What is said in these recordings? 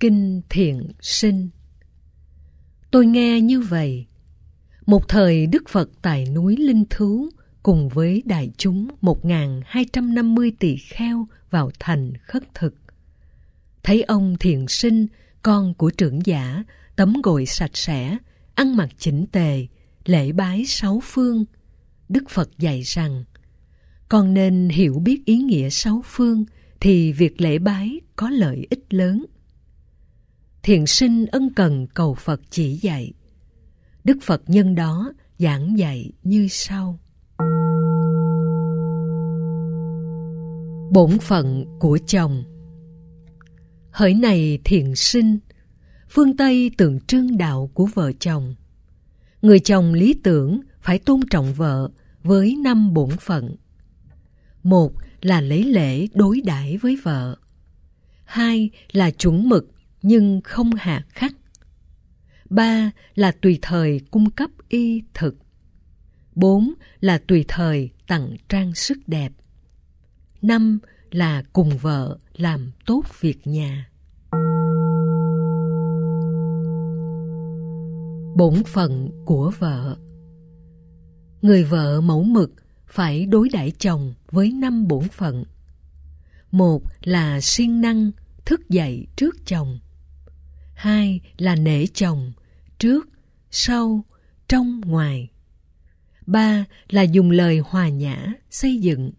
Kinh Thiện Sinh Tôi nghe như vậy. Một thời Đức Phật tại núi Linh Thú cùng với đại chúng 1.250 tỷ kheo vào thành khất thực. Thấy ông thiện sinh, con của trưởng giả, tấm gội sạch sẽ, ăn mặc chỉnh tề, lễ bái sáu phương. Đức Phật dạy rằng, con nên hiểu biết ý nghĩa sáu phương thì việc lễ bái có lợi ích lớn. Thiện sinh ân cần cầu Phật chỉ dạy. Đức Phật nhân đó giảng dạy như sau. Bổn phận của chồng Hỡi này thiện sinh, phương Tây tượng trưng đạo của vợ chồng. Người chồng lý tưởng phải tôn trọng vợ với năm bổn phận. Một là lấy lễ đối đãi với vợ. Hai là chuẩn mực nhưng không hạ khắc. Ba là tùy thời cung cấp y thực. Bốn là tùy thời tặng trang sức đẹp. Năm là cùng vợ làm tốt việc nhà. Bổn phận của vợ Người vợ mẫu mực phải đối đãi chồng với năm bổn phận. Một là siêng năng thức dậy trước chồng. Hai là nể chồng trước, sau, trong, ngoài. Ba là dùng lời hòa nhã, xây dựng.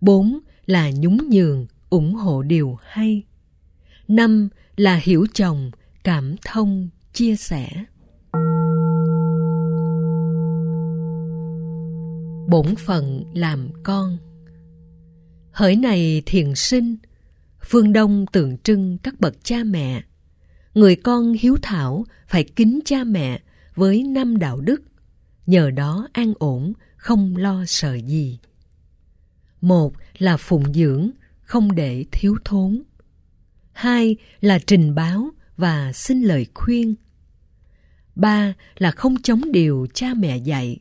Bốn là nhún nhường, ủng hộ điều hay. Năm là hiểu chồng, cảm thông, chia sẻ. Bổn phận làm con Hỡi này thiền sinh, phương Đông tượng trưng các bậc cha mẹ. Người con hiếu thảo phải kính cha mẹ với năm đạo đức, nhờ đó an ổn, không lo sợ gì. Một là phụng dưỡng, không để thiếu thốn. Hai là trình báo và xin lời khuyên. Ba là không chống điều cha mẹ dạy.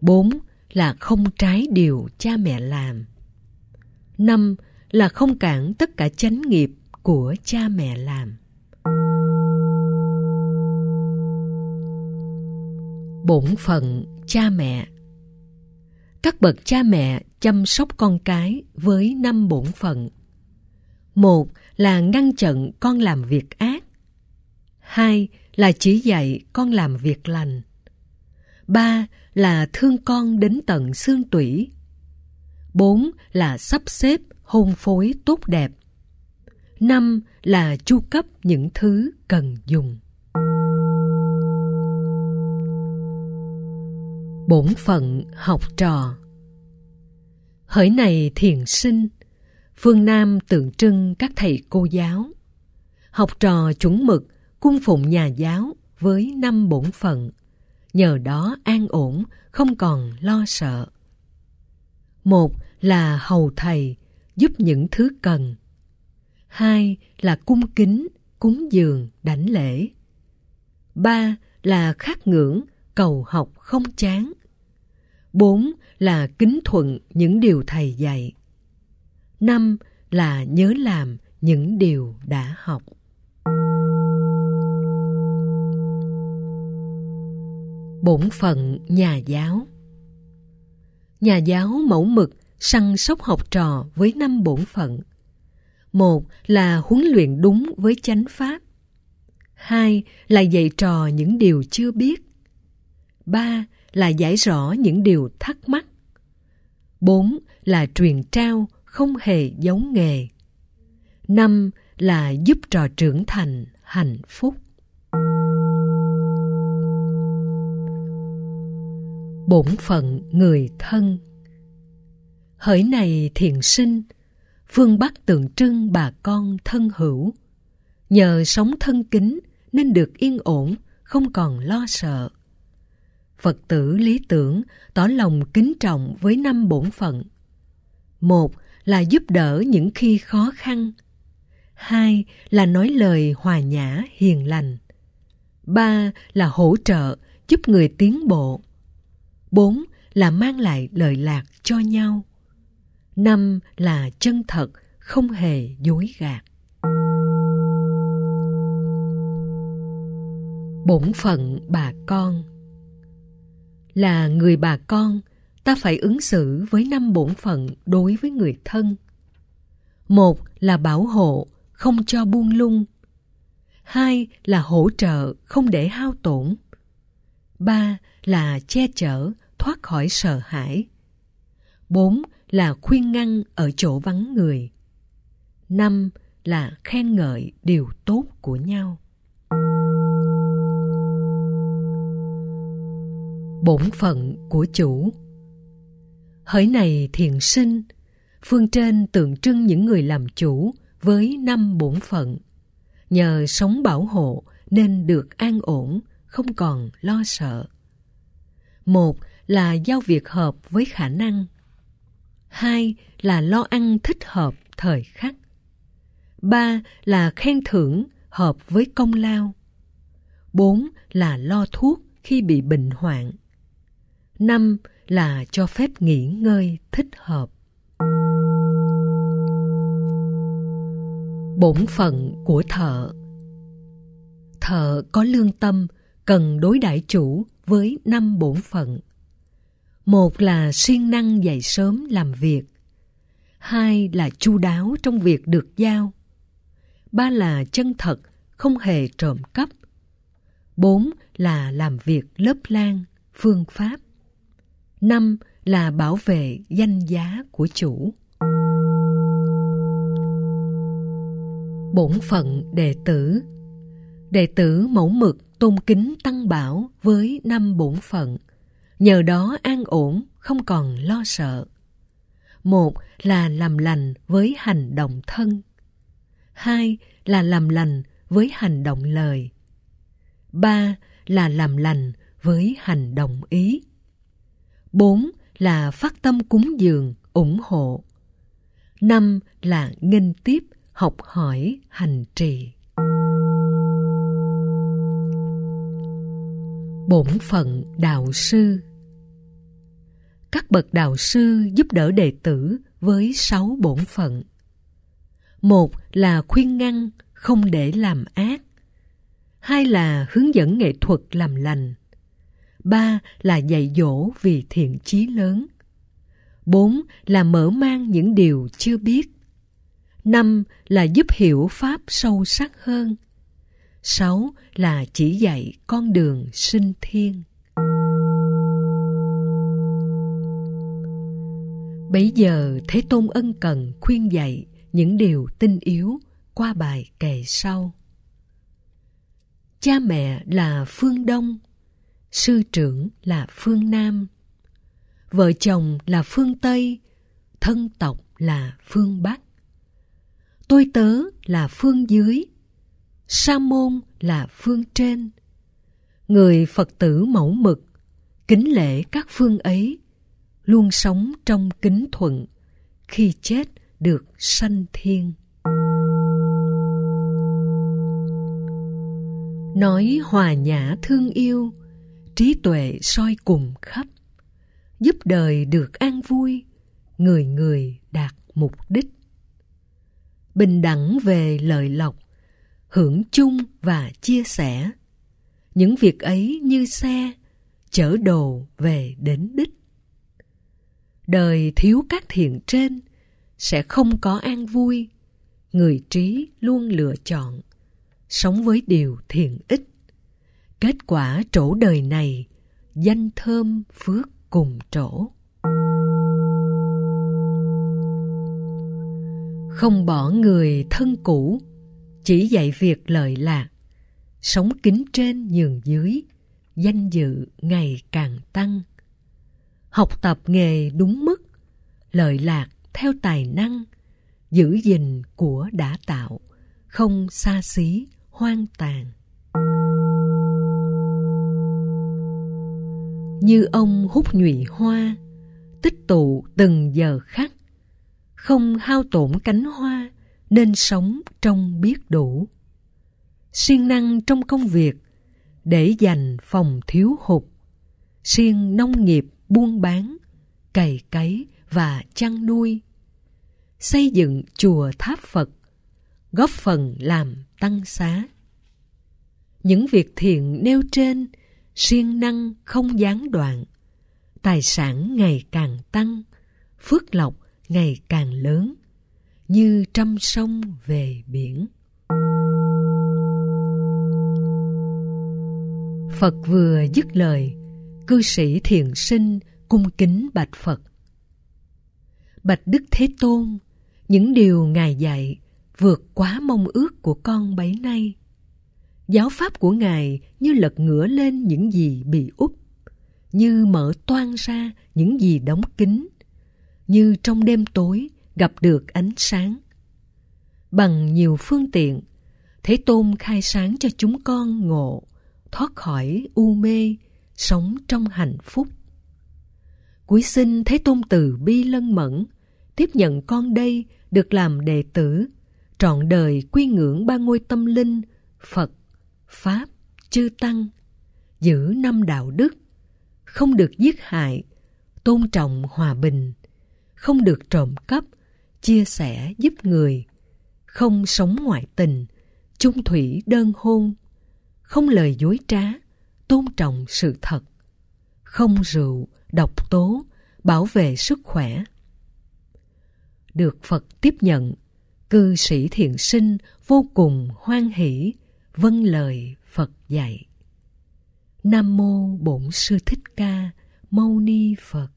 Bốn là không trái điều cha mẹ làm. Năm là không cản tất cả chánh nghiệp của cha mẹ làm. Bổn phận cha mẹ Các bậc cha mẹ chăm sóc con cái với năm bổn phận. Một là ngăn chặn con làm việc ác. Hai là chỉ dạy con làm việc lành. Ba là thương con đến tận xương tủy. Bốn là sắp xếp hôn phối tốt đẹp. Năm là chu cấp những thứ cần dùng. Bổn phận học trò Hỡi này thiền sinh, phương Nam tượng trưng các thầy cô giáo. Học trò chuẩn mực, cung phụng nhà giáo với năm bổn phận. Nhờ đó an ổn, không còn lo sợ. Một là hầu thầy, giúp những thứ cần. Hai là cung kính, cúng dường, đảnh lễ. Ba là khát ngưỡng, cầu học không chán. Bốn là kính thuận những điều thầy dạy. Năm là nhớ làm những điều đã học. Bổn phận nhà giáo Nhà giáo mẫu mực săn sóc học trò với năm bổn phận. Một là huấn luyện đúng với chánh pháp. Hai là dạy trò những điều chưa biết. Ba là giải rõ những điều thắc mắc. Bốn là truyền trao không hề giống nghề. Năm là giúp trò trưởng thành hạnh phúc. Bổn phận người thân Hỡi này thiền sinh, phương Bắc tượng trưng bà con thân hữu. Nhờ sống thân kính nên được yên ổn, không còn lo sợ. Phật tử lý tưởng tỏ lòng kính trọng với năm bổn phận. Một là giúp đỡ những khi khó khăn. Hai là nói lời hòa nhã hiền lành. Ba là hỗ trợ giúp người tiến bộ. Bốn là mang lại lợi lạc cho nhau. Năm là chân thật, không hề dối gạt. bổn phận bà con là người bà con, ta phải ứng xử với năm bổn phận đối với người thân. Một là bảo hộ, không cho buông lung. Hai là hỗ trợ, không để hao tổn. Ba là che chở, thoát khỏi sợ hãi. Bốn là khuyên ngăn ở chỗ vắng người. Năm là khen ngợi điều tốt của nhau. Bổn phận của chủ. Hỡi này thiền sinh, phương trên tượng trưng những người làm chủ với năm bổn phận. Nhờ sống bảo hộ nên được an ổn, không còn lo sợ. Một là giao việc hợp với khả năng. Hai là lo ăn thích hợp thời khắc. Ba là khen thưởng hợp với công lao. Bốn là lo thuốc khi bị bệnh hoạn năm là cho phép nghỉ ngơi thích hợp. Bổn phận của thợ. Thợ có lương tâm, cần đối đãi chủ với năm bổn phận. Một là siêng năng dậy sớm làm việc. Hai là chu đáo trong việc được giao. Ba là chân thật, không hề trộm cắp. Bốn là làm việc lớp lan phương pháp năm là bảo vệ danh giá của chủ. Bổn phận đệ tử. Đệ tử mẫu mực tôn kính tăng bảo với năm bổn phận. Nhờ đó an ổn, không còn lo sợ. Một là làm lành với hành động thân. Hai là làm lành với hành động lời. Ba là làm lành với hành động ý bốn là phát tâm cúng dường, ủng hộ. Năm là nghênh tiếp, học hỏi, hành trì. Bổn phận đạo sư. Các bậc đạo sư giúp đỡ đệ tử với sáu bổn phận. Một là khuyên ngăn, không để làm ác. Hai là hướng dẫn nghệ thuật làm lành ba là dạy dỗ vì thiện chí lớn. Bốn là mở mang những điều chưa biết. Năm là giúp hiểu pháp sâu sắc hơn. Sáu là chỉ dạy con đường sinh thiên. Bấy giờ thế tôn ân cần khuyên dạy những điều tinh yếu qua bài kề sau. Cha mẹ là phương đông sư trưởng là phương nam. Vợ chồng là phương tây, thân tộc là phương bắc. Tôi tớ là phương dưới, sa môn là phương trên. Người phật tử mẫu mực, kính lễ các phương ấy, luôn sống trong kính thuận, khi chết được sanh thiên. Nói hòa nhã thương yêu trí tuệ soi cùng khắp, giúp đời được an vui, người người đạt mục đích. Bình đẳng về lợi lộc, hưởng chung và chia sẻ. Những việc ấy như xe, chở đồ về đến đích. Đời thiếu các thiện trên sẽ không có an vui, người trí luôn lựa chọn sống với điều thiện ích kết quả trổ đời này, danh thơm phước cùng trổ. Không bỏ người thân cũ, chỉ dạy việc lợi lạc. Sống kính trên nhường dưới, danh dự ngày càng tăng. Học tập nghề đúng mức, lợi lạc theo tài năng, giữ gìn của đã tạo, không xa xí, hoang tàn. Như ông hút nhụy hoa, tích tụ từng giờ khắc. Không hao tổn cánh hoa nên sống trong biết đủ. Siêng năng trong công việc để dành phòng thiếu hụt. Siêng nông nghiệp buôn bán, cày cấy và chăn nuôi. Xây dựng chùa tháp phật, góp phần làm tăng xá. Những việc thiện nêu trên siêng năng không gián đoạn. Tài sản ngày càng tăng, phước lộc ngày càng lớn, như trăm sông về biển. Phật vừa dứt lời, cư sĩ thiền sinh cung kính bạch phật. Bạch đức thế tôn, những điều ngài dạy vượt quá mong ước của con bấy nay giáo pháp của ngài như lật ngửa lên những gì bị úp, như mở toan ra những gì đóng kín, như trong đêm tối gặp được ánh sáng. Bằng nhiều phương tiện, thế tôn khai sáng cho chúng con ngộ, thoát khỏi u mê, sống trong hạnh phúc. Cuối sinh thế tôn từ bi lân mẫn, tiếp nhận con đây được làm đệ tử, trọn đời quy ngưỡng ba ngôi tâm linh phật pháp chư tăng, giữ năm đạo đức, không được giết hại, tôn trọng hòa bình, không được trộm cắp, chia sẻ giúp người, không sống ngoại tình, chung thủy đơn hôn, không lời dối trá, tôn trọng sự thật, không rượu, độc tố, bảo vệ sức khỏe. Được phật tiếp nhận, cư sĩ thiện sinh vô cùng hoan hỷ vâng lời phật dạy. Nam mô bổn sư thích ca mâu ni phật.